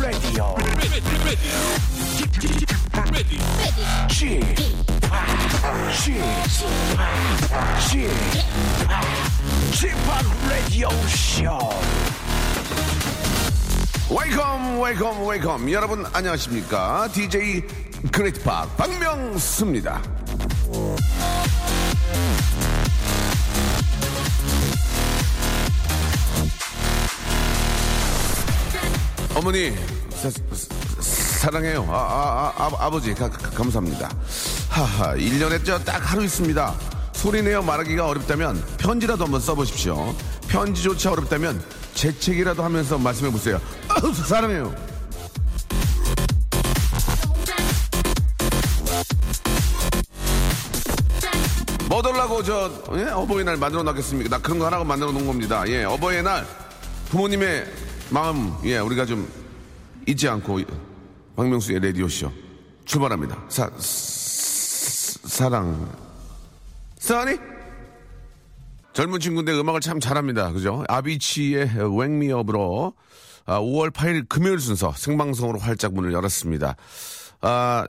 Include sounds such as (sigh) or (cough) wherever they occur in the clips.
Radio. Chip, Chip, Chip, Radio Show. 웨이컴 웨이컴 웨이컴 여러분 안녕하십니까 DJ 그레이트파 박명수입니다 어머니 사, 랑해요 아, 아, 아, 버지 감사합니다 하하 1년에 저딱 하루 있습니다 소리내어 말하기가 어렵다면 편지라도 한번 써보십시오 편지조차 어렵다면 재채기라도 하면서 말씀해 보세요 아우, 사랑해요 뭐 달라고 저 예? 어버이날 만들어 놨겠습니까? 나 그런 거 하나가 만들어 놓은 겁니다. 예, 어버이날 부모님의 마음 예 우리가 좀 잊지 않고 박명수의 라디오 쇼 출발합니다. 사, 사- 사랑 써니 젊은 친구인데 음악을 참 잘합니다. 그죠? 아비치의 웽미업으로 아, 5월 8일 금요일 순서 생방송으로 활짝 문을 열었습니다. 아,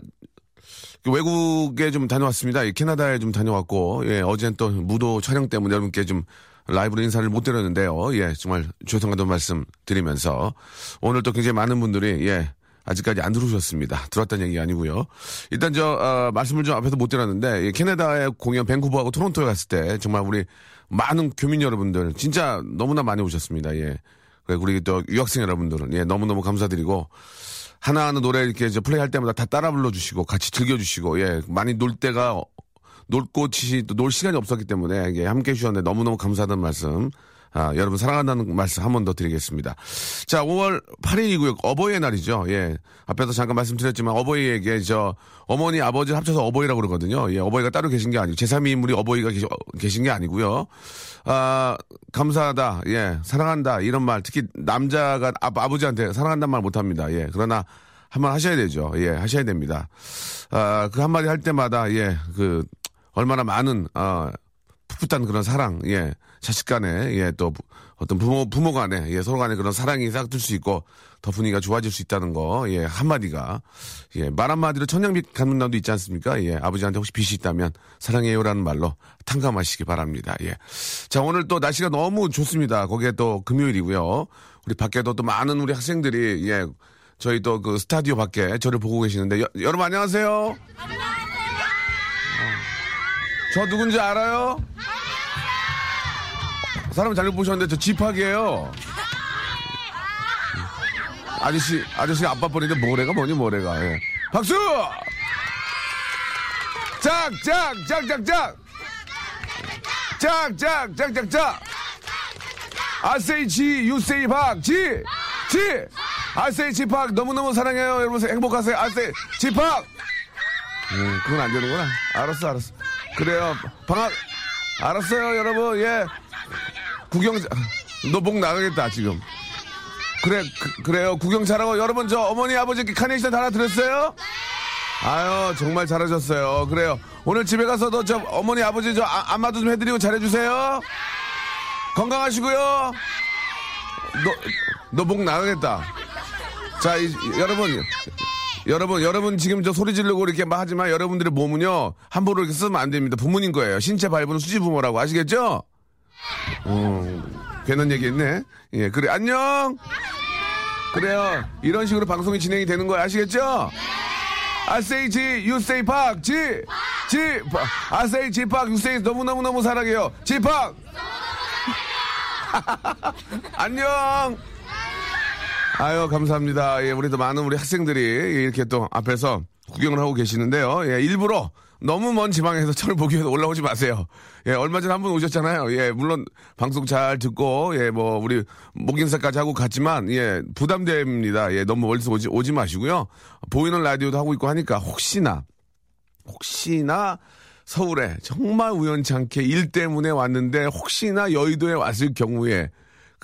그 외국에 좀 다녀왔습니다. 이 캐나다에 좀 다녀왔고, 예, 어제는 또 무도 촬영 때문에 여러분께 좀 라이브로 인사를 못 드렸는데요. 예, 정말 죄송하다는 말씀 드리면서 오늘 또 굉장히 많은 분들이, 예, 아직까지 안 들어오셨습니다. 들어왔다는 얘기 아니고요. 일단 저, 어, 말씀을 좀 앞에서 못 드렸는데, 예, 캐나다의 공연 밴쿠버하고 토론토에 갔을 때 정말 우리 많은 교민 여러분들 진짜 너무나 많이 오셨습니다. 예. 그리고 우리 또 유학생 여러분들은 예, 너무너무 감사드리고 하나하나 노래 이렇게 이제 플레이할 때마다 다 따라 불러주시고 같이 즐겨주시고 예 많이 놀 때가 놀 곳이 또 놀 시간이 없었기 때문에 예, 함께 해주셨는데 너무너무 감사하다는 말씀 아, 여러분 사랑한다는 말씀 한 번 더 드리겠습니다. 자, 5월 8일이고요. 어버이의 날이죠. 예. 앞에서 잠깐 말씀드렸지만 어버이에게 저 어머니 아버지 합쳐서 어버이라고 그러거든요. 예. 어버이가 따로 계신 게 아니고 제3의 인물이 어버이가 계시, 계신 게 아니고요. 아, 감사하다. 예. 사랑한다. 이런 말 특히 남자가 아, 아버지한테 사랑한다는 말 못 합니다. 예. 그러나 한번 하셔야 되죠. 예. 하셔야 됩니다. 아, 그 한마디 할 때마다 예. 그 얼마나 많은 아 풋풋한 그런 사랑, 예, 자식 간에, 예, 또, 부- 어떤 부모, 부모 간에, 예, 서로 간에 그런 사랑이 싹들 수 있고, 더 분위기가 좋아질 수 있다는 거, 예, 한마디가, 예, 말 한마디로 갚는 날도 있지 않습니까? 예, 아버지한테 혹시 빚이 있다면, 사랑해요라는 말로 탕감하시기 바랍니다. 예. 자, 오늘 또 날씨가 너무 좋습니다. 거기에 또 금요일이고요. 우리 밖에도 또 많은 우리 학생들이, 예, 저희 또 그 스타디오 밖에 저를 보고 계시는데, 여, 여러분 안녕하세요? 저 누군지 알아요? 사람 잘못 보셨는데 저 집학이에요. 아저씨, 아저씨 아빠 뻘인데 모래가 뭐니 모래가. 예. 박수! 짝, 짝, 짝, 짝, 짝! 짝, 짝, 짝, 짝, 짝! G, you say 박! G! I say 집학 너무너무 사랑해요. 여러분 행복하세요. Say 집학! 음, 그건 안 되는구나. 알았어, 알았어. 그래요. 방학, 알았어요, 여러분. 예. 구경, 너 목 나가겠다, 지금. 그래, 그, 래요 구경 잘하고. 여러분, 저 어머니, 아버지께 카네이션 하나 드렸어요? 아유, 정말 잘하셨어요. 그래요. 오늘 집에 가서도 저 어머니, 아버지 저 아- 안마도 좀 해드리고 잘해주세요. 건강하시고요. 너, 너 목 나가겠다. 자, 이, 여러분. 여러분, 여러분 지금 저 소리 지르고 이렇게 막 하지만 여러분들의 몸은요, 함부로 이렇게 쓰면 안 됩니다. 부모님 거예요. 신체 발부는 수지 부모라고 아시겠죠? 어, 괜한 얘기 했네. 예, 그래, 안녕! 그래요. 이런 식으로 방송이 진행이 되는 거예요. 아시겠죠? Say 박, G, G, I say G 박, you say 너무너무너무 사랑해요. G (laughs) 박! 안녕! 아유, 감사합니다. 예, 우리도 많은 우리 학생들이 이렇게 또 앞에서 구경을 하고 계시는데요. 예, 일부러 너무 먼 지방에서 저를 보기 위해서 올라오지 마세요. 예, 얼마 전에 한 분 오셨잖아요. 예, 물론 방송 잘 듣고, 예, 뭐, 우리 목 인사까지 하고 갔지만, 예, 부담됩니다. 예, 너무 멀리서 오지, 오지 마시고요. 보이는 라디오도 하고 있고 하니까 혹시나, 혹시나 서울에 정말 우연치 않게 일 때문에 왔는데 혹시나 여의도에 왔을 경우에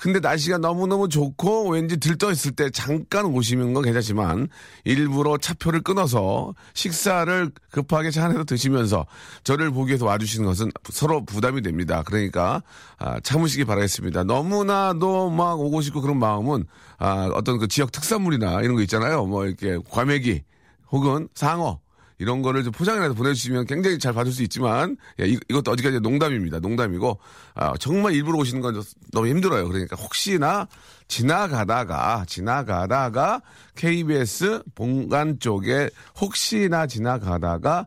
근데 날씨가 너무너무 좋고 왠지 들떠 있을 때 잠깐 오시는 건 괜찮지만 일부러 차표를 끊어서 식사를 급하게 차 안에서 드시면서 저를 보기 위해서 와주시는 것은 서로 부담이 됩니다. 그러니까 아, 참으시기 바라겠습니다. 너무나도 막 오고 싶고 그런 마음은 아, 어떤 그 지역 특산물이나 이런 거 있잖아요. 뭐 이렇게 과메기 혹은 상어 이런 거를 좀 포장해서 보내주시면 굉장히 잘 받을 수 있지만 예, 이, 것도 어디까지 농담입니다. 농담이고 아, 정말 일부러 오시는 건 너무 힘들어요. 그러니까 혹시나 지나가다가 지나가다가 KBS 본관 쪽에 혹시나 지나가다가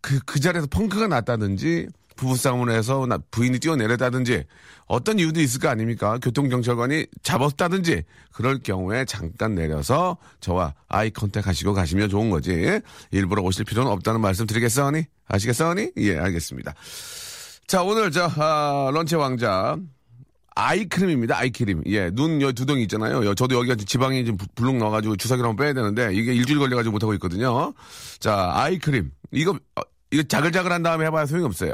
그, 그 자리에서 펑크가 났다든지 부부싸움을 해서 부인이 뛰어내렸다든지 어떤 이유도 있을 거 아닙니까? 교통경찰관이 잡았다든지 그럴 경우에 잠깐 내려서 저와 아이 컨택 하시고 가시면 좋은 거지. 일부러 오실 필요는 없다는 말씀 드리겠어니? 아시겠어니? 예, 알겠습니다. 자, 오늘 저, 아, 런치 왕자. 아이크림입니다, 아이크림. 예, 눈, 여, 두덩이 있잖아요. 여, 저도 여기가 지방이 좀 불룩 나가지고 주사기를 한번 빼야 되는데, 이게 일주일 걸려가지고 못하고 있거든요. 자, 아이크림. 이거, 어, 이거 자글자글한 다음에 해봐야 소용이 없어요.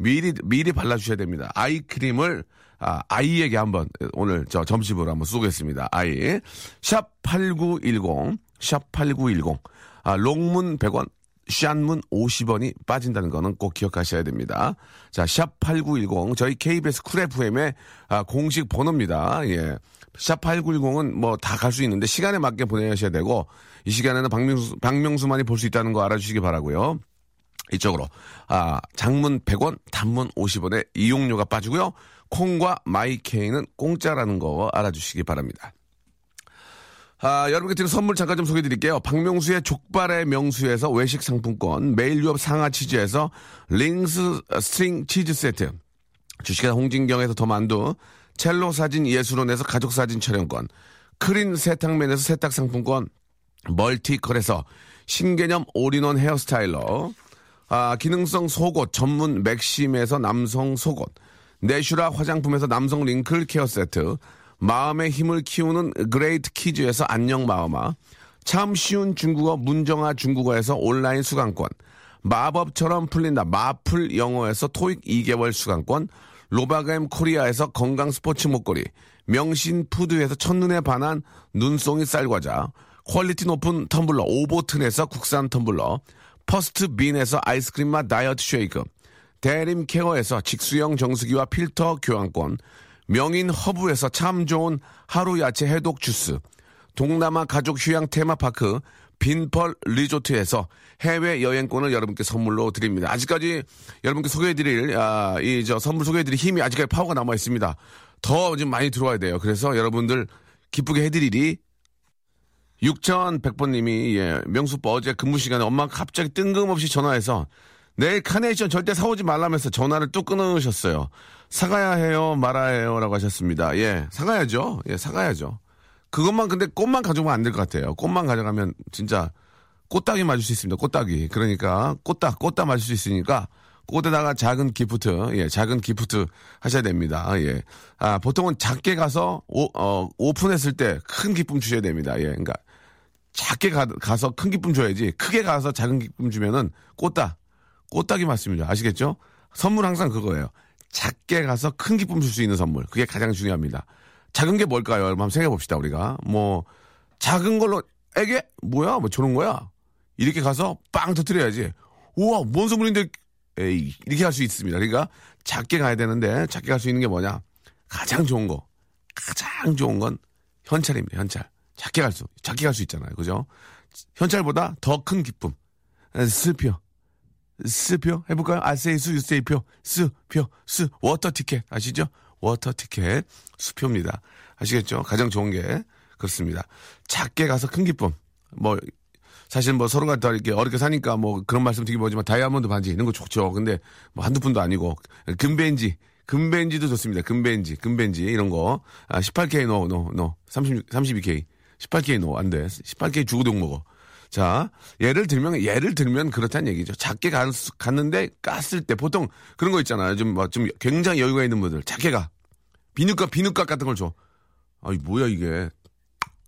미리 미리 발라주셔야 됩니다. 아이크림을 아, 아이에게 한번 오늘 저 점심으로 한번 쏘겠습니다. 아이 샵 #8910 샵 #8910 아, long문 100원, short문 50원이 빠진다는 거는 꼭 기억하셔야 됩니다. 자, 샵 8910 저희 KBS 쿨 FM의 아, 공식 번호입니다. 예. 샵 8910은 뭐 다 갈 수 있는데 시간에 맞게 보내셔야 되고 이 시간에는 박명수 박명수만이 볼 수 있다는 거 알아주시기 바라고요. 이쪽으로 아 장문 100원, 단문 50원에 이용료가 빠지고요. 콩과 마이케이는 공짜라는 거 알아주시기 바랍니다. 아, 여러분께 드릴 선물 잠깐 좀 소개해 드릴게요. 박명수의 족발의 명수에서 외식 상품권, 매일 유업 상하 치즈에서 링스 스트링 치즈 세트, 주식회사 홍진경에서 더 만두, 첼로 사진 예술원에서 가족 사진 촬영권, 크린 세탁맨에서 세탁 상품권, 멀티컬에서 신개념 올인원 헤어스타일러, 아, 기능성 속옷 전문 맥심에서 남성 속옷, 내슈라 화장품에서 남성 wrinkle care 세트, 마음의 힘을 키우는 그레이트 키즈에서 안녕 마음아, 참 쉬운 중국어 문정아 중국어에서 온라인 수강권, 마법처럼 풀린다 마풀 영어에서 토익 2개월 수강권, 로바겜 코리아에서 건강 스포츠 목걸이, 명신 푸드에서 첫눈에 반한 눈송이 쌀과자, 퀄리티 높은 텀블러 오보튼에서 국산 텀블러, 퍼스트 빈에서 아이스크림 맛 다이어트 쉐이크, 대림 케어에서 직수형 정수기와 필터 교환권, 명인 허브에서 참 좋은 하루 야채 해독 주스, 동남아 가족 휴양 테마파크 빈펄 리조트에서 해외 여행권을 여러분께 선물로 드립니다. 아직까지 여러분께 소개해드릴 아, 이 저 선물 소개해드릴 힘이 아직까지 파워가 남아 있습니다. 더 좀 많이 들어와야 돼요. 그래서 여러분들 기쁘게 해드리리 6100번님이, 예, 명수빠 어제 근무 시간에 엄마가 갑자기 뜬금없이 전화해서 내일 카네이션 절대 사오지 말라면서 전화를 뚝 끊으셨어요. 사가야 해요, 말아야 해요, 라고 하셨습니다. 예, 사가야죠. 예, 사가야죠. 그것만 근데 꽃만 가져가면 안 될 것 같아요. 꽃만 가져가면 진짜 꽃다귀 맞을 수 있습니다. 꽃다귀. 그러니까 꽃다, 꽃다 맞을 수 있으니까 꽃에다가 작은 기프트, 예, 작은 기프트 하셔야 됩니다. 예. 아, 보통은 작게 가서 오, 어, 오픈했을 때 큰 기쁨 주셔야 됩니다. 예. 그러니까 작게 가, 가서 큰 기쁨 줘야지 크게 가서 작은 기쁨 주면은 꽃다 꽃다기 맞습니다 아시겠죠? 선물 항상 그거예요. 작게 가서 큰 기쁨 줄 수 있는 선물 그게 가장 중요합니다. 작은 게 뭘까요? 한번 생각해 봅시다 우리가 뭐 작은 걸로 에게 뭐야 뭐 저런 거야 이렇게 가서 빵 터트려야지. 우와 뭔 선물인데 에이 이렇게 할 수 있습니다. 그러니까 작게 가야 되는데 작게 갈 수 있는 게 뭐냐? 가장 좋은 거 가장 좋은 건 현찰입니다. 현찰. 작게 갈 수, 작게 갈 수 있잖아요. 그죠? 현찰보다 더 큰 기쁨. 수표. 수표. 해볼까요? I say 수 you say 표. 수표. 수. Water ticket. 아시죠? water ticket. 수표입니다. 아시겠죠? 가장 좋은 게. 그렇습니다. 작게 가서 큰 기쁨. 뭐, 사실 뭐 서로가 다 이렇게 어렵게 사니까 뭐 그런 말씀 드리기 뭐지만 다이아몬드 반지 이런 거 좋죠. 근데 뭐 한두 푼도 아니고 금벤지 금벤지도 좋습니다. 금벤지, 금벤지 이런 거. 아, 18K no, no, no. 30, 32K. 18K no, 안 돼. 18K 주고도 먹어. 자, 예를 들면, 예를 들면 그렇다는 얘기죠. 작게 갔, 갔는데 깠을 때 보통 그런 거 있잖아요. 좀, 뭐, 좀 굉장히 여유가 있는 분들. 작게 가. 비누값, 비누값 같은 걸 줘. 아이, 뭐야, 이게.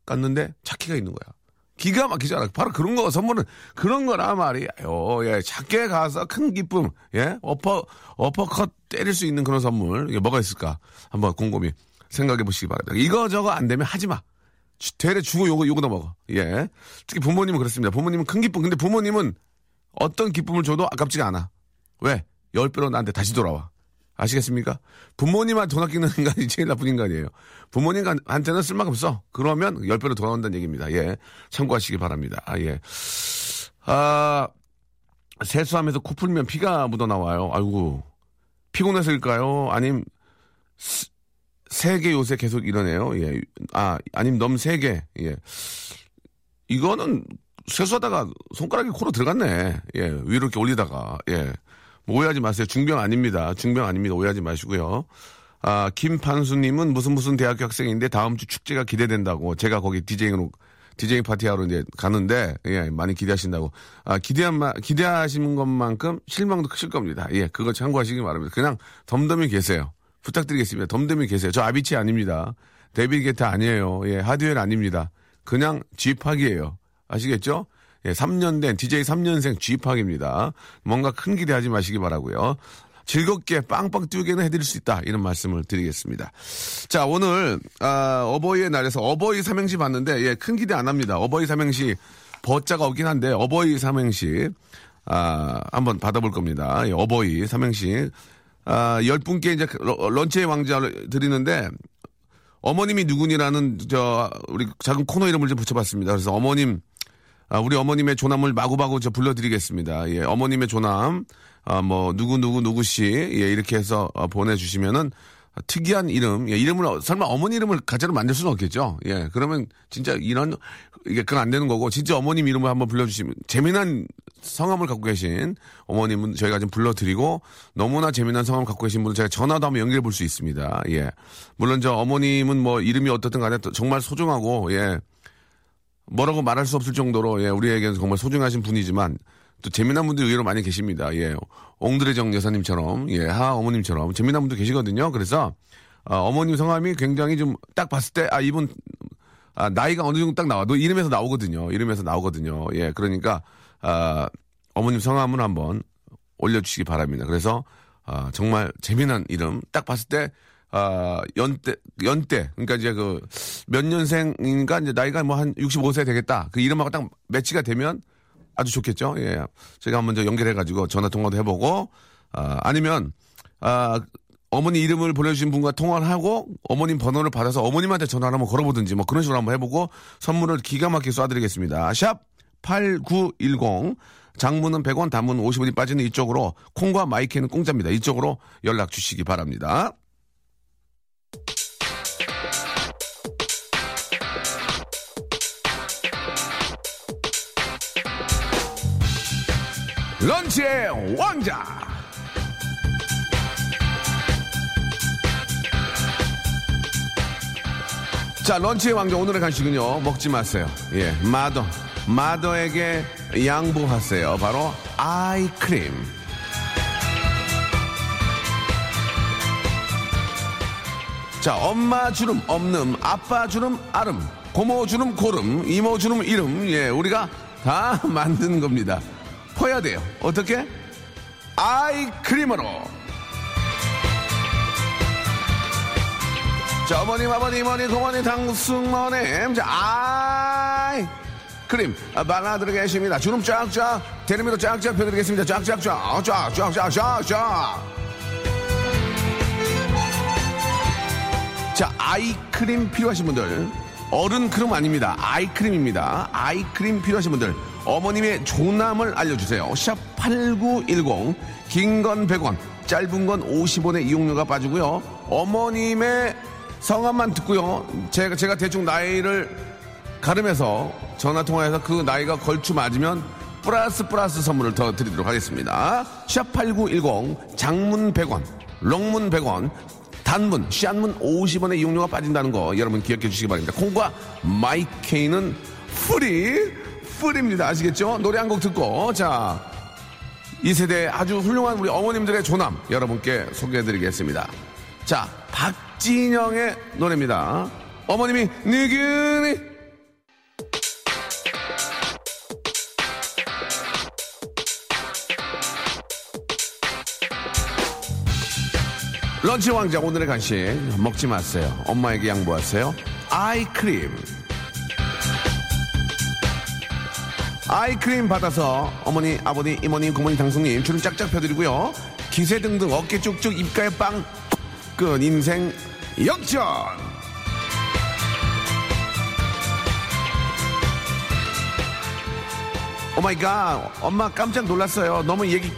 깠는데 작게가 있는 거야. 기가 막히잖아. 바로 그런 거, 선물은 그런 거라 말이에요. 예, 작게 가서 큰 기쁨, 예, 어퍼, 어퍼컷 때릴 수 있는 그런 선물. 이게 뭐가 있을까? 한번 곰곰이 생각해 보시기 바랍니다. 이거 저거 안 되면 하지 마. 되레 주고 요거 요거나 먹어. 예. 특히 부모님은 그렇습니다. 부모님은 큰 기쁨. 근데 부모님은 어떤 기쁨을 줘도 아깝지가 않아. 왜? 열 배로 나한테 다시 돌아와. 아시겠습니까? 부모님한테 돈 아끼는 (laughs) 인간이 제일 나쁜 인간이에요. 부모님한테는 쓸만큼 써. 그러면 열 배로 돌아온다는 얘기입니다. 예. 참고하시기 바랍니다. 아, 예. 아, 세수하면서 코 풀면 피가 묻어 나와요. 아이고. 피곤해서일까요? 아님, 세개 요새 계속 이러네요. 예. 아, 아님 너무 세 개. 예. 이거는 세수하다가 손가락이 코로 들어갔네. 예. 위로 이렇게 올리다가. 예. 뭐 오해하지 마세요. 중병 아닙니다. 중병 아닙니다. 오해하지 마시고요. 아, 김판수님은 무슨 무슨 대학교 학생인데 다음 주 축제가 기대된다고 제가 거기 디제잉으로 디제잉 파티하러 이제 가는데 예 많이 기대하신다고 아 기대한 마 기대하시는 것만큼 실망도 크실 겁니다. 예 그거 참고하시기 바랍니다. 그냥 덤덤히 계세요. 부탁드리겠습니다. 덤덤히 계세요. 저 아비치 아닙니다. 데빌 게타 아니에요. 예 하드웰 아닙니다. 그냥 쥐팍이에요. 아시겠죠? 예, 3년 된 DJ 3년생 쥐팍입니다. 뭔가 큰 기대하지 마시기 바라고요. 즐겁게 빵빵 뛰게는 해드릴 수 있다 이런 말씀을 드리겠습니다. 자 오늘 아, 어버이의 날에서 어버이 삼행시 봤는데 예, 큰 기대 안 합니다. 어버이 삼행시 버자가 없긴 한데 어버이 삼행시 아, 한번 받아볼 겁니다. 예, 어버이 삼행시 아, 열 분께 이제 런치의 왕자를 드리는데 어머님이 누구니라는 저 우리 작은 코너 이름을 좀 붙여봤습니다. 그래서 어머님 아, 우리 어머님의 조남을 마구마구 저 불러드리겠습니다. 예, 어머님의 조남, 아, 뭐, 누구, 누구, 누구 씨, 예, 이렇게 해서 어, 보내주시면은 특이한 이름, 예, 이름을, 설마 어머니 이름을 가짜로 만들 수는 없겠죠? 예, 그러면 진짜 이런, 이게 그건 안 되는 거고, 진짜 어머님 이름을 한번 불러주시면, 재미난 성함을 갖고 계신 어머님은 저희가 좀 불러드리고, 너무나 재미난 성함을 갖고 계신 분은 제가 전화도 한번 연결해 볼 수 있습니다. 예. 물론 저 어머님은 뭐 이름이 어떻든 간에 정말 소중하고, 예. 뭐라고 말할 수 없을 정도로 예, 우리에게는 정말 소중하신 분이지만 또 재미난 분들이 의외로 많이 계십니다. 예. 옹드레정 여사님처럼 예, 하 어머님처럼 재미난 분도 계시거든요. 그래서 어, 어머님 성함이 굉장히 좀 딱 봤을 때 아 이분 아, 나이가 어느 정도 딱 나와. 너 이름에서 나오거든요. 이름에서 나오거든요. 예. 그러니까 아, 어머님 성함을 한번 올려주시기 바랍니다. 그래서 아, 정말 재미난 이름 딱 봤을 때 아, 연대, 연대. 그러니까 이제 그, 몇 년생인가 이제 나이가 뭐 한 65세 되겠다. 그 이름하고 딱 매치가 되면 아주 좋겠죠. 예. 제가 한번 저 연결해가지고 전화 통화도 해보고, 아, 아니면, 아, 어머니 이름을 보내주신 분과 통화를 하고 어머님 번호를 받아서 어머님한테 전화를 한번 걸어보든지 뭐 그런 식으로 한번 해보고 선물을 기가 막히게 쏴드리겠습니다. 샵 8910. 장문은 100원, 단문 50원이 빠지는 이쪽으로 콩과 마이크는 공짜입니다. 이쪽으로 연락 주시기 바랍니다. 런치의 왕자. 자, 런치의 왕자 오늘의 간식은요. 먹지 마세요. 예, 마더. 마더에게 양보하세요. 바로 아이크림. 자, 엄마 주름 없는 아빠 주름 아름, 고모 주름 고름, 이모 주름 이름. 예, 우리가 다 (laughs) 만든 겁니다. 퍼야 돼요. 어떻게? 아이크림으로. 자, 어머님, 아버님, 어머니, 고모님, 당숙머님. 자, 아이. 크림 아, 발라드려 계십니다. 주름 쫙쫙, 대리미도 쫙쫙 펴드리겠습니다. 쫙쫙쫙, 쫙쫙쫙쫙쫙. 자, 아이크림 필요하신 분들. 어른 크림 아닙니다. 아이크림입니다. 아이크림 필요하신 분들. 어머님의 조남을 알려주세요. 샵 8910. 긴 건 100원, 짧은 건 50원의 이용료가 빠지고요. 어머님의 성함만 듣고요. 제가, 제가 대충 나이를 가름해서 전화 통화해서 그 나이가 얼추 맞으면 플러스 플러스 선물을 더 드리도록 하겠습니다. sharp 8910. 장문 100원, long문 100원, 단문, short문 50원의 이용료가 빠진다는 거 여러분 기억해 주시기 바랍니다. 콩과 my K는 free, free입니다. 아시겠죠? 노래 한 곡 듣고, 자, 이 세대 아주 훌륭한 우리 어머님들의 조남 여러분께 소개해 드리겠습니다. 자, 박진영의 노래입니다. 어머님이 느그니 런치 왕자 오늘의 간식 먹지 마세요. 엄마에게 양보하세요. 아이크림. eye cream 받아서 어머니, 아버님, 이모님, 고모님, 당숙님 주름 짝짝 펴드리고요. 기세 등등 어깨 쭉쭉 입가에 빵. 끈 인생 역전. oh my god 엄마 깜짝 놀랐어요. 너무 얘기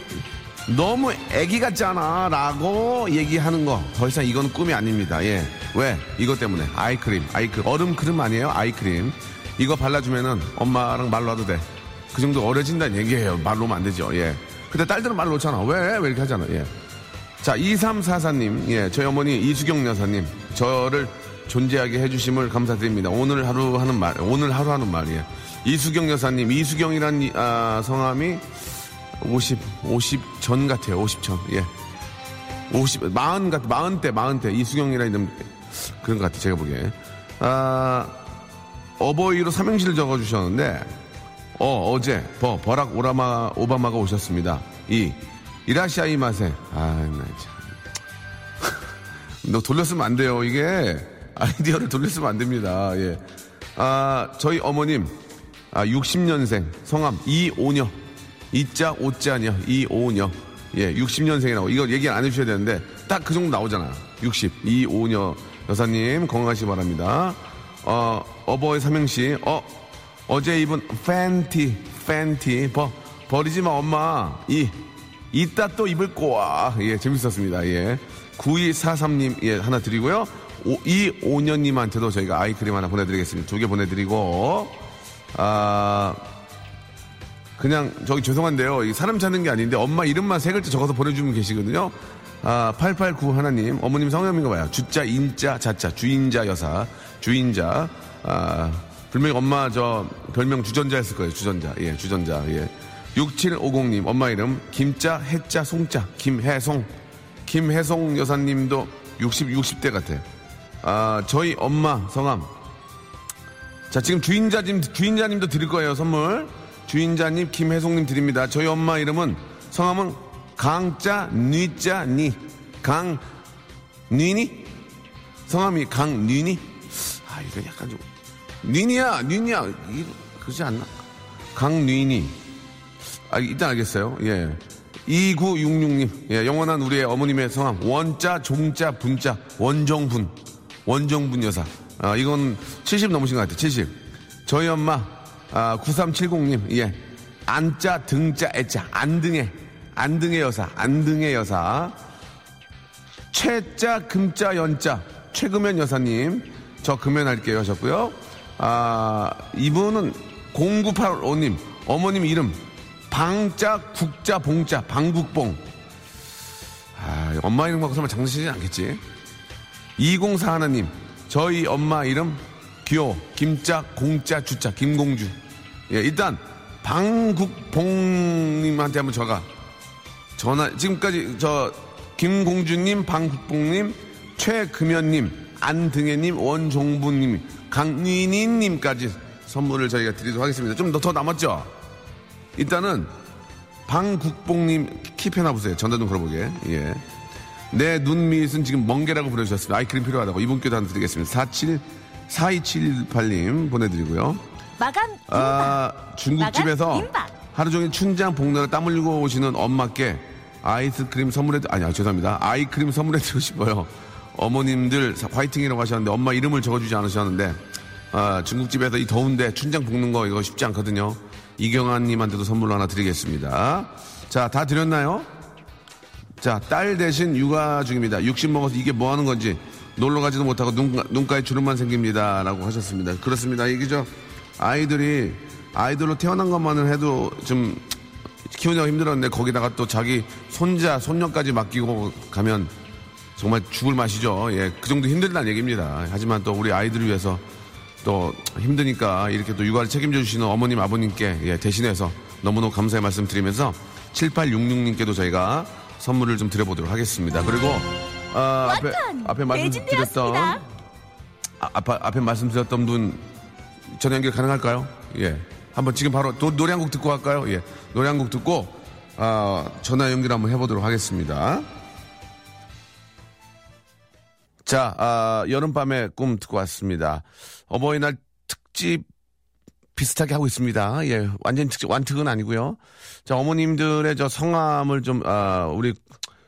너무 애기 같잖아 라고 얘기하는 거 더 이상 이건 꿈이 아닙니다. 예. 왜? 이것 때문에. eye cream eye cream 얼음 크림 아니에요? eye cream. 이거 발라주면은 엄마랑 말로 하도 돼. 그 정도 어려진다는 얘기예요. 말로 하면 안 되죠. 예. 근데 딸들은 말로 놓잖아. 왜? 왜 이렇게 하잖아. 예자 2344님. 예 저희 어머니 이수경 여사님. 저를 존재하게 해주심을 감사드립니다. 오늘 하루 하는 말 오늘 하루 하는 말이에요 이수경 여사님 이수경이란 이- 아, 성함이 50, 50 전 같아요. 50 전. 예. 50, 40 같아. 40대, 40대. 이수경이라 이름 그런 것 같아. 제가 보기에. 아, 어버이로 삼행시를 적어주셨는데, 어, 어제, 버, 버락 오라마, 오바마가 오셨습니다. 이, 이라시아이 마세. 아, 나 참. (laughs) 너 돌렸으면 안 돼요. 이게 아이디어를 돌렸으면 안 됩니다. 예. 아, 저희 어머님, 아, 60년생, 성함 이오녀. 이자 오자녀, 이오녀. 예, 60년생이라고. 이거 얘기 안 해주셔야 되는데, 딱 그 정도 나오잖아. 60, 이오녀 여사님, 건강하시기 바랍니다. 어, 어버이 삼행시, 어, 어제 입은 팬티, 팬티, 버, 버리지 마, 엄마. 이, 이따 또 입을 거야. 예, 재밌었습니다. 예. 9243님, 예, 하나 드리고요. 오, 이 5년님한테도 저희가 아이크림 하나 보내드리겠습니다. 두 개 보내드리고, 아, 그냥 저기 죄송한데요. 이 사람 찾는 게 아닌데 엄마 이름만 세 글자 적어서 보내주면 계시거든요. 아, 889 하나님, 어머님 성함인가 봐요. 주자, 인자, 자자, 주인자 여사, 주인자, 아, 분명히 엄마 저 별명 주전자였을 거예요. 주전자. 예, 주전자. 예. 6750님, 엄마 이름, 김자, 해자, 송자, 김혜송. 김혜송 여사님도 60, 60대 같아요. 아, 저희 엄마 성함. 자, 지금 주인자님, 주인자님도 드릴 거예요, 선물. 주인자님, 김혜송님 드립니다. 저희 엄마 이름은, 성함은 강자, 뉘자, 니. 강, 뉘니? 성함이 강뉘니? 아, 이거 약간 좀. 뉘니야, 뉘니야. 이거, 그러지 않나? 강뉘니. 아, 일단 알겠어요. 예. 2966님. 예, 영원한 우리의 어머님의 성함. 원자, 종자, 분자. 원정분. 원정분 여사. 아, 이건 70 넘으신 것 같아요. 70. 저희 엄마, 아, 9370님. 예. 안자, 등자, 애자. 안등의. 안등의 여사. 안등의 여사. 최자, 금자, 연자. 최금연 여사님. 저 금연할게요 하셨고요. 아, 이분은 0985님. 어머님 이름. 방자, 국자, 봉자. 방국봉. 아, 엄마 이름 갖고 설마 장난치지 않겠지? 204 하나님. 저희 엄마 이름. 기호. 김자, 공자, 주자. 김공주. 예, 일단. 방국봉님한테 한번 전화. 전화, 지금까지 저, 김공주님, 방국봉님, 최금연님, 안등혜님, 원종부님, 강민희님까지 선물을 저희가 드리도록 하겠습니다. 좀더더 남았죠? 일단은 방국봉님 킵해놔 보세요. 전화 좀 걸어보게. 예. 내 눈 밑은 지금 멍게라고 부르셨습니다. 아이크림 필요하다고 이분께도 하나 드리겠습니다. 47, 4278님 보내드리고요. 마감 임박. 아, 중국집에서 마감 임박. 하루 종일 춘장 복날에 땀 흘리고 오시는 엄마께 아이스크림 선물해, 아니, 죄송합니다. 아이크림 선물해 드리고 싶어요. 어머님들 화이팅이라고 하셨는데 엄마 이름을 적어주지 않으셨는데, 아, 중국집에서 이 더운데 춘장 볶는 거 이거 쉽지 않거든요. 이경아님한테도 선물 하나 드리겠습니다. 자, 다 드렸나요? 자, 딸 대신 육아 중입니다. 60 먹어서 이게 뭐 하는 건지 놀러 가지도 못하고 눈, 눈가에 주름만 생깁니다. 라고 하셨습니다. 그렇습니다. 이게 저 아이들이 아이들로 태어난 것만은 해도 좀 키우느라 힘들었는데 거기다가 또 자기 손자, 손녀까지 맡기고 가면 정말 죽을 맛이죠. 예, 그 정도 힘들다는 얘기입니다. 하지만 또 우리 아이들을 위해서 또 힘드니까 이렇게 또 육아를 책임져 주시는 어머님, 아버님께 예, 대신해서 너무너무 감사의 말씀 드리면서 7866님께도 저희가 선물을 좀 드려보도록 하겠습니다. 그리고 아, 앞에! 앞에 말씀드렸던. 아, 앞에, 앞에 말씀드렸던 분 전화 연결 가능할까요? 예. 한번 지금 바로 도- 노래 한 곡 듣고 갈까요? 예. 노래 한 곡 듣고 아, 전화 연결 한번 해보도록 하겠습니다. 자, 아, 여름밤의 꿈 듣고 왔습니다. 어버이날 특집 비슷하게 하고 있습니다. 예, 완전 특집, 완특은 아니고요. 자, 어머님들의 저 성함을 좀, 아, 우리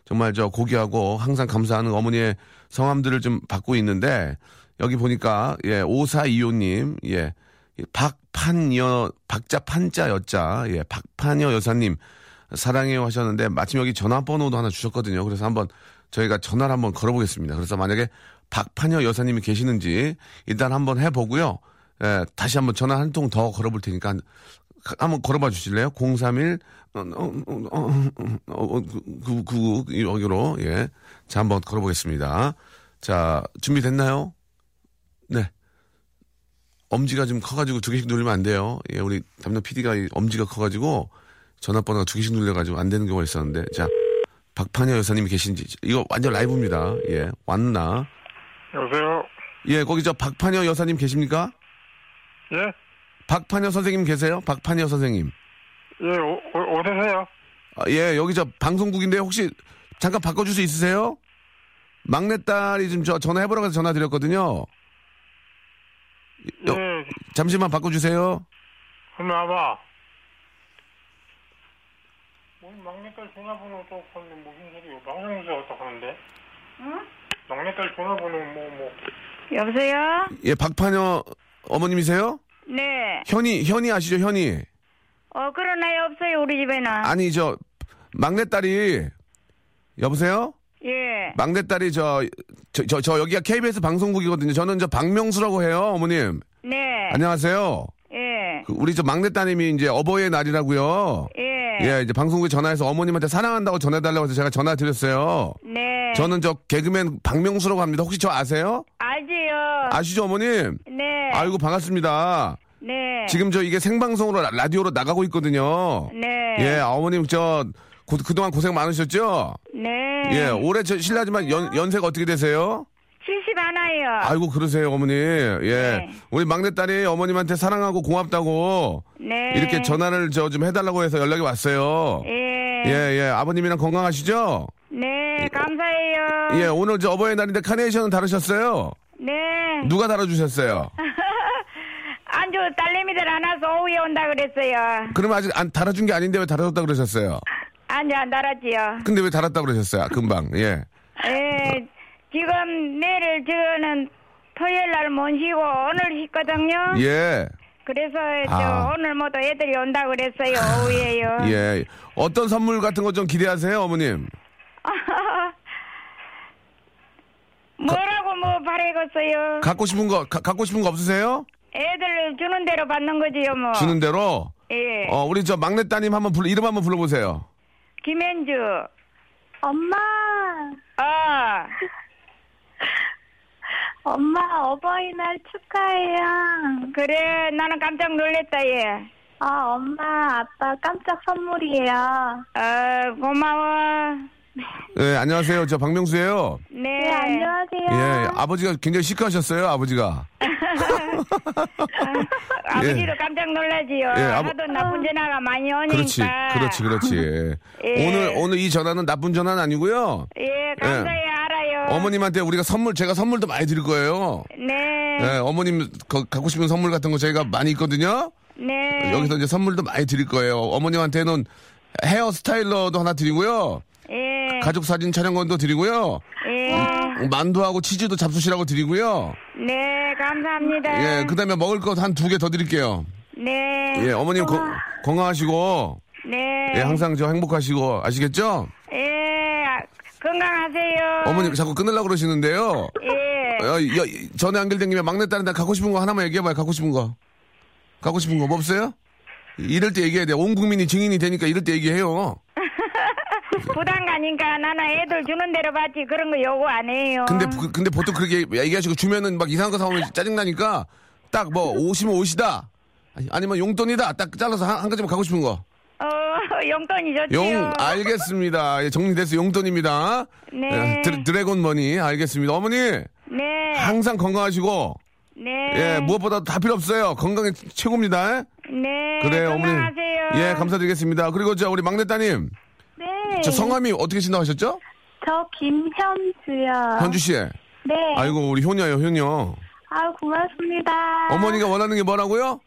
정말 저 고귀하고 항상 감사하는 어머니의 성함들을 좀 받고 있는데, 여기 보니까, 예, 5425님, 예, 박판여, 박자 판자 여자, 예, 박판여 여사님, 사랑해요 하셨는데, 마침 여기 전화번호도 하나 주셨거든요. 그래서 한번 저희가 전화를 한번 걸어보겠습니다. 그래서 만약에 박판여 여사님이 계시는지 일단 한번 해보고요. 예, 다시 한번 전화 한 통 더 걸어볼 테니까 한- 한번 걸어봐 주실래요? 031 어, 어, 어, 어, 여기로 예. 자, 한번 걸어보겠습니다. 자, 준비됐나요? 네. 엄지가 좀 커가지고 두 개씩 누르면 안 돼요. 예, 우리 담당 PD가 엄지가 커가지고 전화번호가 두 개씩 눌려가지고 안 되는 경우가 있었는데, 자, 박판여 여사님이 계신지, 이거 완전 라이브입니다. 예, 왔나? 여보세요? 예, 거기 저 박판여 여사님 계십니까? 예? 박판여 선생님 계세요? 박판여 선생님. 예, 오, 오, 오세요? 아, 예, 여기 저 방송국인데 혹시 잠깐 바꿔줄 수 있으세요? 막내딸이 좀저 전화해보라고 해서 전화 드렸거든요. 여- 예, 잠시만 바꿔주세요. 한번 와봐. 뭐, 막내딸 전화번호 또 하는데 무슨 소리야? 방송에서 어떡하는데? 응? 막내딸 전화번호 뭐, 뭐. 여보세요? 예, 박판여 어머님이세요? 네. 현이, 현이 아시죠, 현이? 어, 그런 아이 없어요, 우리 집에는. 아니, 저, 막내딸이, 여보세요? 예. 막내딸이 저, 저, 저, 저 여기가 KBS 방송국이거든요. 저는 저 박명수라고 해요, 어머님. 네. 안녕하세요. 예. 그 우리 저 막내따님이 이제 어버이의 날이라고요. 예. 예, 이제 방송국에 전화해서 어머님한테 사랑한다고 전해달라고 해서 제가 전화 드렸어요. 네. 저는 저 개그맨 박명수라고 합니다. 혹시 저 아세요? 알지요. 아시죠, 어머님? 네. 아이고, 반갑습니다. 네. 지금 저 이게 생방송으로 라- 라디오로 나가고 있거든요. 네. 예, 어머님 저 고- 그동안 고생 많으셨죠? 네. 예, 올해 저 실례지만 연, 연세가 어떻게 되세요? 70 하나요. 아이고, 그러세요, 어머니. 예. 네. 우리 막내딸이 어머님한테 사랑하고 고맙다고 네. 이렇게 전화를 저 좀 해달라고 해서 연락이 왔어요. 예. 예, 예. 아버님이랑 건강하시죠? 네. 감사해요. 예, 오늘 저 어버이날인데 카네이션은 다루셨어요? 네. 누가 다뤄주셨어요? (laughs) 안주 딸내미들 안 와서 오후에 온다 그랬어요. 그럼 아직 안 달아준 게 아닌데 왜 달아줬다 그러셨어요? 안주 안 달았지요. 근데 왜 달았다 그러셨어요? 금방, 예. 예. 지금 내일 저는 토요일 날 못 쉬고 오늘 쉬거든요. 예, 그래서 저 아. 오늘 모두 애들이 온다 그랬어요. 오후에요. (laughs) 예. 어떤 선물 같은 거 좀 기대하세요, 어머님? (laughs) 뭐라고 뭐 바래겠어요. 갖고 싶은 거, 가- 갖고 싶은 거 없으세요? 애들 주는 대로 받는 거지요, 뭐. 주는 대로? 예. 어, 우리 저 막내 따님 한번 불러, 이름 한번 불러보세요. 김현주. 엄마, 어. (laughs) 엄마 어버이날 축하해요. 그래, 나는 깜짝 놀랐다, 얘. 아, 엄마, 아빠 깜짝 선물이에요. 어, 고마워. 예, 안녕하세요. 저 박명수예요. 네. 네, 안녕하세요. 예, 아버지가 굉장히 시크하셨어요, 아버지가. (laughs) 아버지도 깜짝 놀라지요. 예, 아버- 하도 나쁜 전화가 많이 오니까. 그렇지, 그렇지, 그렇지. (laughs) 예. 오늘, 오늘 이 전화는 나쁜 전화는 아니고요. 예, 감사히 알아요. 어머님한테 우리가 선물, 제가 선물도 많이 드릴 거예요. 네. 예, 어머님 거- 갖고 싶은 선물 같은 거 저희가 많이 있거든요. 네. 여기서 이제 선물도 많이 드릴 거예요. 어머님한테는 헤어 스타일러도 하나 드리고요. 예. 가족 사진 촬영권도 드리고요. 예. 만두하고 치즈도 잡수시라고 드리고요. 네, 감사합니다. 예, 그 다음에 먹을 것 한 두 개 더 드릴게요. 네. 예, 어머님 거- 건강하시고, 네. 예, 항상 저 행복하시고, 아시겠죠? 예, 건강하세요. 어머님 자꾸 끊으려고 그러시는데요. 예. 어, 여- 전에 연결된 김에 막내딸한테 갖고 싶은 거 하나만 얘기해봐요. 갖고 싶은 거. 갖고 싶은 거 뭐 없어요? 이럴 때 얘기해야 돼. 온 국민이 증인이 되니까 이럴 때 얘기해요. (laughs) 부담 가니까 나는 애들 주는 대로 받지 그런 거 요구 안 해요. 근데, 그- 근데 보통 그렇게 얘기하시고 주면은 막 이상한 거 사오면 짜증 나니까 딱뭐 옷이다. 아니, 아니면 용돈이다. 딱 잘라서 한, 한 가지만 갖고 싶은 거. 어, (laughs) 용돈이 좋지요. 용, 알겠습니다. 예, 정리됐어요. 용돈입니다. 네. 예, 드, 드래곤 머니. 알겠습니다. 어머니, 네. 항상 건강하시고, 네. 예, 무엇보다 다 필요 없어요. 건강이 최고입니다. 네. 그래요, 어머니. 건강하세요. 예, 감사드리겠습니다. 그리고 저 우리 막내 따님, 네. 저 성함이 어떻게 하셨죠? 저 김현주요. 현주 씨. 네. 네. 아이고, 우리 효녀요, 효녀. 아, 고맙습니다. 어머니가 원하는 게 뭐라고요?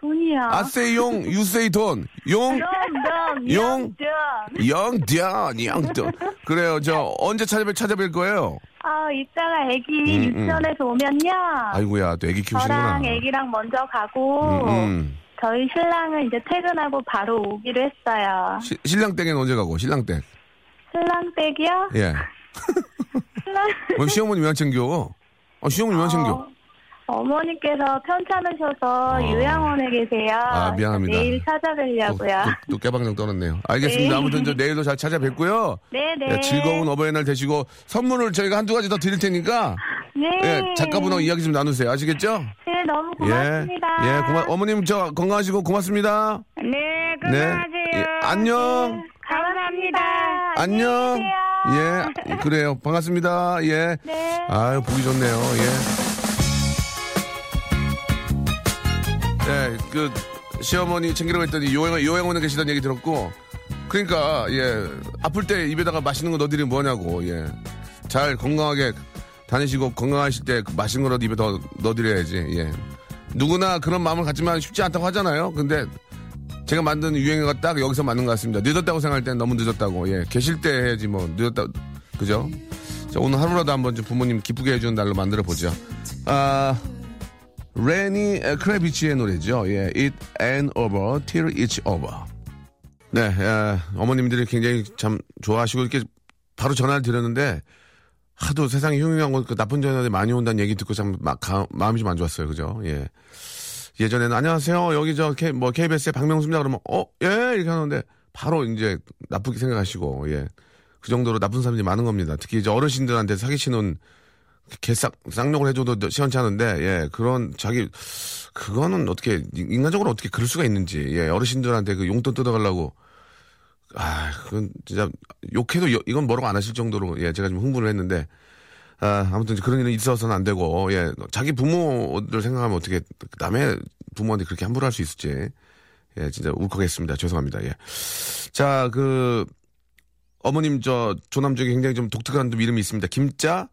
돈이요. 아세이 용, 유세이 돈. 용, 좀, 용? 좀. 영전, 영전. 그래요, 저, 언제 찾아뵐, 찾아뵐 거예요? 아, 이따가 애기 음, 음. 유치원에서 오면요. 아이고야, 또 애기 키우시는구나. 저랑 애기랑 먼저 가고, 음, 음. 저희 신랑은 이제 퇴근하고 바로 오기로 했어요. 시- 신랑 댁엔 언제 가고, 신랑 댁? 신랑 댁이요? 예. (laughs) 신랑. 뭐 시어머니 왜안 챙겨? 아, 시어머니 왜안 챙겨? 어, 어머니께서 편찮으셔서 요양원에 계세요. 아, 미안합니다. 내일 또, 찾아뵈려고요. 또, 또 깨방정 떨었네요. 알겠습니다. 네. 아무튼 저 내일도 잘 찾아뵙고요. 네네. 예, 즐거운 어버이날 되시고 선물을 저희가 한두 가지 더 드릴 테니까 네. 예, 작가분하고 이야기 좀 나누세요. 아시겠죠? 네, 너무 고맙습니다. 예, 예, 고마, 어머님 저 건강하시고 고맙습니다. 네, 건강하세요. 예, 안녕. 감사합니다. 안녕. 예, 그래요. 반갑습니다. 예. 네. 아유, 보기 좋네요. 예. 예, 그, 시어머니 챙기라고 했더니 요양, 요양원에 계시다는 얘기 들었고, 그러니까, 예, 아플 때 입에다가 맛있는 거 넣어드리면 뭐냐고, 예. 잘 건강하게 다니시고 건강하실 때그 맛있는 거라도 입에 더 넣어드려야지, 예. 누구나 그런 마음을 갖지만 쉽지 않다고 하잖아요. 근데 제가 만든 유행어가 딱 여기서 맞는 것 같습니다. 늦었다고 생각할 땐 너무 늦었다고. 예. 계실 때 해야지 뭐 늦었다. 그죠? 자, 오늘 하루라도 한번 좀 부모님 기쁘게 해주는 날로 만들어 보죠. 아, 레니 크레비치의 노래죠. 예. It ain't over till it's over. 네, 예, 어머님들이 굉장히 참 좋아하시고 이렇게 바로 전화를 드렸는데 하도 세상에 흉흉한 거 나쁜 전화들이 많이 온다는 얘기 듣고 참 마, 가- 마음이 좀 안 좋았어요. 그죠? 예. 예전에는 안녕하세요. 여기 저 K, 뭐 KBS의 박명수입니다. 그러면 어, 예 이렇게 하는데 바로 이제 나쁘게 생각하시고 예. 그 정도로 나쁜 사람들이 많은 겁니다. 특히 이제 어르신들한테 사기치는 개싹 쌍욕을 해줘도 시원찮은데 예 그런 자기 그거는 어떻게 인간적으로 어떻게 그럴 수가 있는지 예 어르신들한테 그 용돈 뜯어가려고 아 그건 진짜 욕해도 여- 이건 뭐라고 안 하실 정도로 예 제가 좀 흥분을 했는데 아, 아무튼 그런 일은 있어서는 안 되고, 예, 자기 부모들 생각하면 어떻게 남의 부모한테 그렇게 함부로 할 수 있을지, 예, 진짜 울컥했습니다. 죄송합니다. 예. 자, 그, 어머님 저 조남 중에 굉장히 좀 독특한 좀 이름이 있습니다. 김자,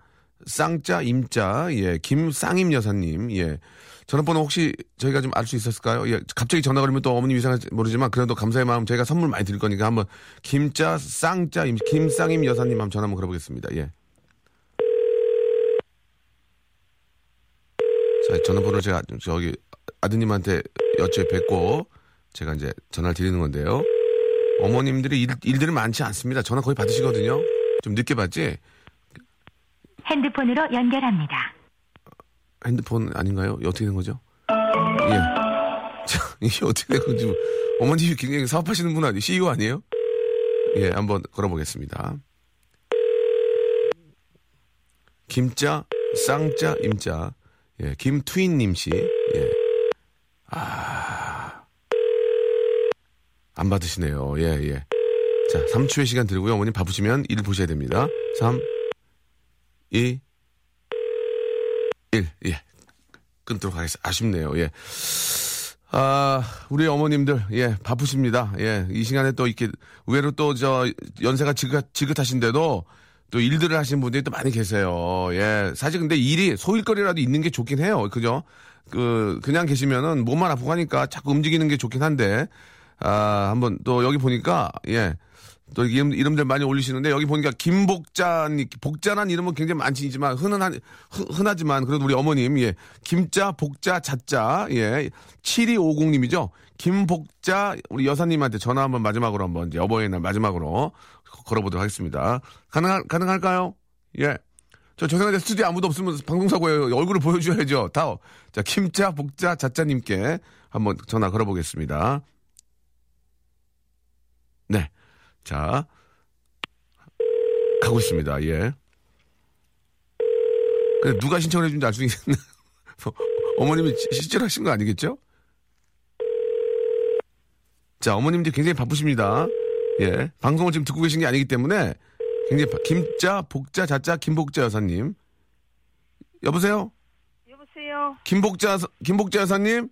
쌍자, 임자, 예, 김쌍임 여사님, 예. 전화번호 혹시 저희가 좀 알 수 있었을까요? 예, 갑자기 전화 걸으면 또 어머님 이상할지 모르지만 그래도 감사의 마음 저희가 선물 많이 드릴 거니까 한번 김자, 쌍자, 임, 김쌍임 여사님 한번 전화 한번 걸어보겠습니다. 예. 자, 전화번호를 제가 저기 아드님한테 여쭤 뵙고 제가 이제 전화를 드리는 건데요. 어머님들이 일, 일들이 많지 않습니다. 전화 거의 받으시거든요. 좀 늦게 받지? 핸드폰으로 연결합니다. 핸드폰 아닌가요? 어떻게 된 거죠? 예. (laughs) 자, 이게 어떻게 된 건지. 어머님이 굉장히 사업하시는 분 아니에요? CEO 아니에요? 예, 한번 걸어보겠습니다. 김자, 쌍자, 임자. 예, 김투인님 씨. 예. 아. 안 받으시네요. 예, 예. 자, 3초의 시간 드리고요. 어머님 바쁘시면 일 보셔야 됩니다. 3, 2, 1. 예. 끊도록 하겠습니다. 아쉽네요. 예. 아, 우리 어머님들, 예, 바쁘십니다. 예, 이 시간에 또 이렇게, 의외로 또 저, 연세가 지긋, 지긋하신데도 또 일들을 하시는 분들이 또 많이 계세요. 예, 사실 근데 일이 소일거리라도 있는 게 좋긴 해요. 그죠? 그, 그냥 계시면은 몸만 아프고 하니까 자꾸 움직이는 게 좋긴 한데, 아, 한번 또 여기 보니까, 예, 또 이름, 이름들 많이 올리시는데 여기 보니까 김복잔 복잔한 이름은 굉장히 많지만 흔한 흔- 흔하지만 그래도 우리 어머님 예. 김자 복자 자자 예. 7250님이죠? 김복자 우리 여사님한테 전화 한번 마지막으로 한번 이제 어버이날 마지막으로 걸어보도록 하겠습니다. 가능 가능할까요? 예 저 죄송한데 스튜디오 아무도 없으면 방송사고에 얼굴을 보여줘야죠. 다 자 김자 복자 자자님께 한번 전화 걸어보겠습니다. 네. 자, 가고 있습니다. 예. 근데 누가 신청을 해준지 알 수 있겠나? 어머님이 시- 실제로 하신 거 아니겠죠? 자, 어머님들 굉장히 바쁘십니다. 예. 방송을 지금 듣고 계신 게 아니기 때문에 굉장히 바- 김자, 복자, 자자, 김복자 여사님. 여보세요? 여보세요. 김복자, 여- 김복자 여사님?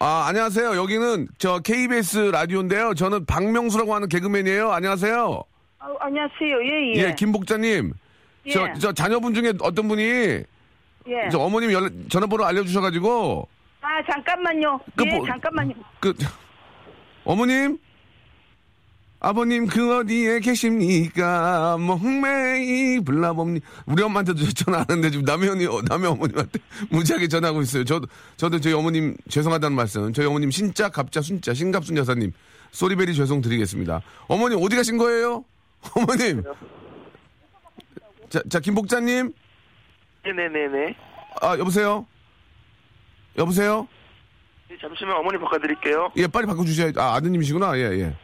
네. 아, 안녕하세요. 여기는 저 KBS 라디오인데요. 저는 박명수라고 하는 개그맨이에요. 안녕하세요. 아, 안녕하세요. 예, 예. 예, 김복자님. 예. 저, 저 자녀분 중에 어떤 분이 예. 저 어머님 연락, 전화번호 알려주셔가지고 아, 잠깐만요. 그 예, 뭐- 잠깐만요. 그 어머님 아버님 그 어디에 계십니까? 멍맹이 불나봅니 우리 엄마한테도 전화 안 하는데 지금 남의 언니 남의 어머님한테 (laughs) 무지하게 전화하고 있어요. 저도 저도 저희 어머님 죄송하다는 말씀. 저희 어머님 신자 갑자 순자 신갑순 여사님. 소리베리 죄송 드리겠습니다. 어머님 어디 가신 거예요? (laughs) 어머님. 자, 자 김복자님? 네네네네. 아 여보세요? 여보세요? 네, 잠시만 어머니 바꿔드릴게요. 예 빨리 바꿔주셔야 아 아드님이시구나. 예 예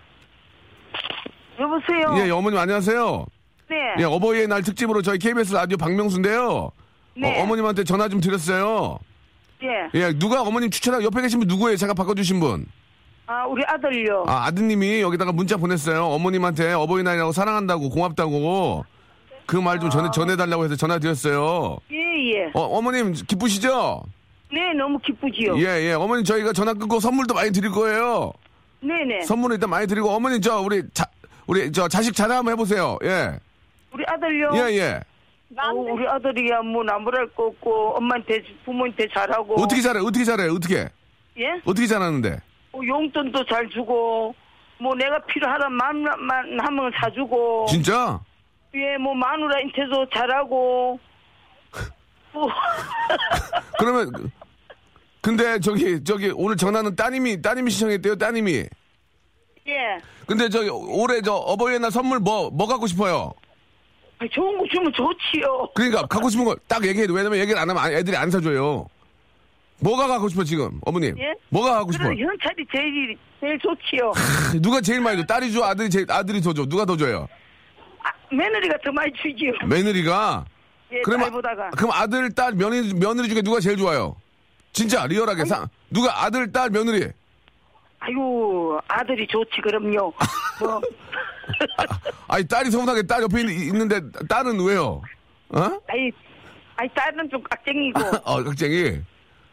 여보세요. 예, 어머님 안녕하세요. 네. 예, 어버이의 날 특집으로 저희 KBS 라디오 박명수인데요. 네. 어, 머님한테 전화 좀 드렸어요. 예. 예, 누가 어머님 추천하고 옆에 계신 분 누구예요? 제가 바꿔주신 분. 아, 우리 아들요. 아, 아드님이 여기다가 문자 보냈어요. 어머님한테 어버이날이라고 사랑한다고 고맙다고 그 말 좀 전해, 전해달라고 해서 전화 드렸어요. 예, 예. 어, 어머님 기쁘시죠? 네, 너무 기쁘지요. 예, 예. 어머님 저희가 전화 끊고 선물도 많이 드릴 거예요. 네네. 선물을 일단 많이 드리고 어머님 저 우리 자, 우리 저 자식 자랑 한번 해보세요. 예. 우리 아들요. 예, 예. 어, 우리 아들이야 뭐 나무랄 거 없고 엄마한테 부모한테 잘하고. 어떻게 잘해? 어떻게 잘해? 어떻게? 예? 어떻게 잘하는데? 어, 용돈도 잘 주고 뭐 내가 필요하다 만만 하면 사주고. 진짜? 예, 뭐 마누라한테도 잘하고. 뭐 그러면 그- 근데 저기 저기 오늘 전화는 따님이 따님이 신청했대요. 따님이. 예. 근데 저기 올해 저 어버이날 선물 뭐 뭐 갖고 싶어요? 아, 좋은 거 주면 좋지요. 그러니까 갖고 싶은 거딱 얘기해도 왜냐면 얘기를 안 하면 애들이 안 사줘요. 뭐가 갖고 싶어 지금 어머님? 예? 뭐가 갖고 싶어? 현찰이 제일 제일 좋지요. 누가 제일 많이 줘? 딸이 줘? 아들이 제일 아들이 더 줘? 누가 더 줘요? 아, 며느리가 더 많이 주지요. 며느리가. 예, 그러면 딸보다가. 그럼 아들 딸 며느리 며느리 중에 누가 제일 좋아요? 진짜 리얼하게 상 누가 아들 딸 며느리? 아유 아들이 좋지 그럼요. 뭐 (laughs) 아 니 딸이 서운하게 딸 옆에 있- 있는데 딸은 왜요? 어? 아이 아이 딸은 좀 깍쟁이고 (laughs) 어, 각쟁이.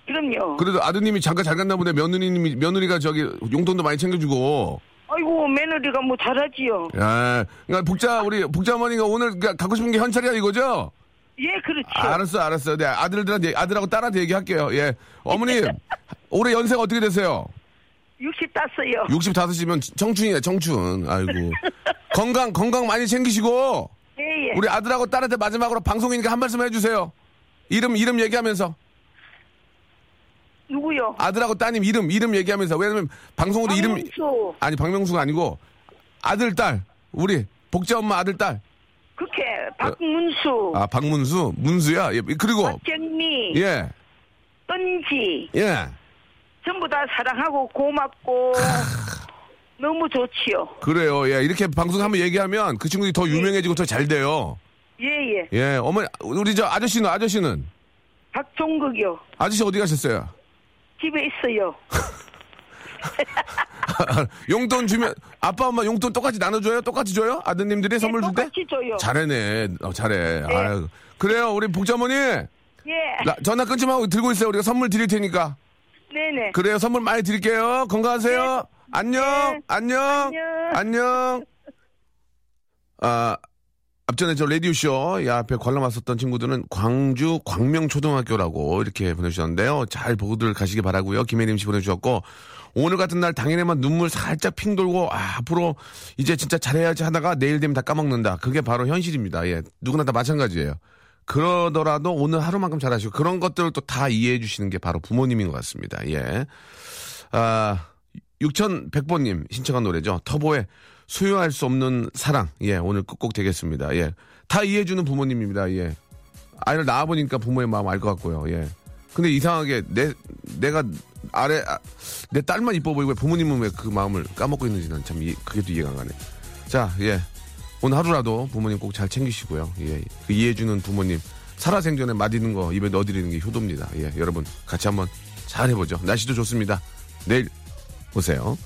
그럼요. 그래도 아드님이 잠깐 잘 갔나 보네. 며느리님이, 며느리가 저기 용돈도 많이 챙겨주고. 아이고 며느리가 뭐 잘하지요. 야, 그러니까 복자, 우리 복자 어머니가 오늘 그러니까 갖고 싶은 게 현찰이야 이거죠? 예 그렇지요. 알았어, 알았어. 네, 아들들한테, 아들하고 딸한테 얘기할게요. 예. 어머님, (laughs) 올해 연세가 어떻게 되세요? 60 땄어요. 65이면 청춘이네, 청춘. 아이고. 건강, 건강 많이 챙기시고, 예 예. 우리 아들하고 딸한테 마지막으로 방송이니까 한 말씀 해주세요. 이름, 이름 얘기하면서. 누구요? 아들하고 따님 이름, 이름 얘기하면서. 왜냐면 방송으로 이름. 박명수. 아니 박명수가 아니고 아들 딸 우리 복자 엄마 아들 딸. 그렇게 박문수, 아 박문수 문수야. 예, 그리고 박정미, 예 은지 예. 전부 다 사랑하고 고맙고 너무 좋지요. 그래요. 예 이렇게 방송 한번 얘기하면 그 친구들이 더 유명해지고 더 잘 돼요. 예예. 예 어머니 우리 저 아저씨는 아저씨는 박종극이요. 아저씨 어디 가셨어요? 집에 있어요. (laughs) 용돈 주면 아빠 엄마 용돈 똑같이 나눠줘요? 똑같이 줘요? 아드님들이 선물 줄 때? 똑같이 줘요. 잘해네. 어, 잘해. 아유. 그래요 우리 복자 어머니 예. 나- 전화 끊지 말고 들고 있어요. 우리가 선물 드릴 테니까. 네네. 그래요. 선물 많이 드릴게요. 건강하세요. 안녕. 네. 안녕. 안녕. 안녕. 아, 앞전에 저 라디오쇼, 이 앞에 관람 왔었던 친구들은 광주 광명초등학교라고 이렇게 보내주셨는데요. 잘 보고들 가시기 바라고요 김혜림 씨 보내주셨고, 오늘 같은 날 당연히만 눈물 살짝 핑 돌고, 아, 앞으로 이제 진짜 잘해야지 하다가 내일 되면 다 까먹는다. 그게 바로 현실입니다. 예. 누구나 다 마찬가지예요. 그러더라도 오늘 하루만큼 잘하시고, 그런 것들을 또 다 이해해 주시는 게 바로 부모님인 것 같습니다. 예. 아, 6100번님 신청한 노래죠. 터보의 소유할 수 없는 사랑. 예, 오늘 끝곡 되겠습니다. 예. 다 이해해 주는 부모님입니다. 예. 아이를 낳아보니까 부모의 마음 알 것 같고요. 예. 근데 이상하게 내, 내가 아래, 아, 내 딸만 이뻐 보이고 왜 부모님은 왜 그 마음을 까먹고 있는지 는 참 이, 그게 또 이해가 안 가네. 자, 예. 오늘 하루라도 부모님 꼭 잘 챙기시고요. 예. 그 이해해주는 부모님. 살아생전에 맛있는 거 입에 넣어드리는 게 효도입니다. 예. 여러분 같이 한번 잘 해보죠. 날씨도 좋습니다. 내일 보세요.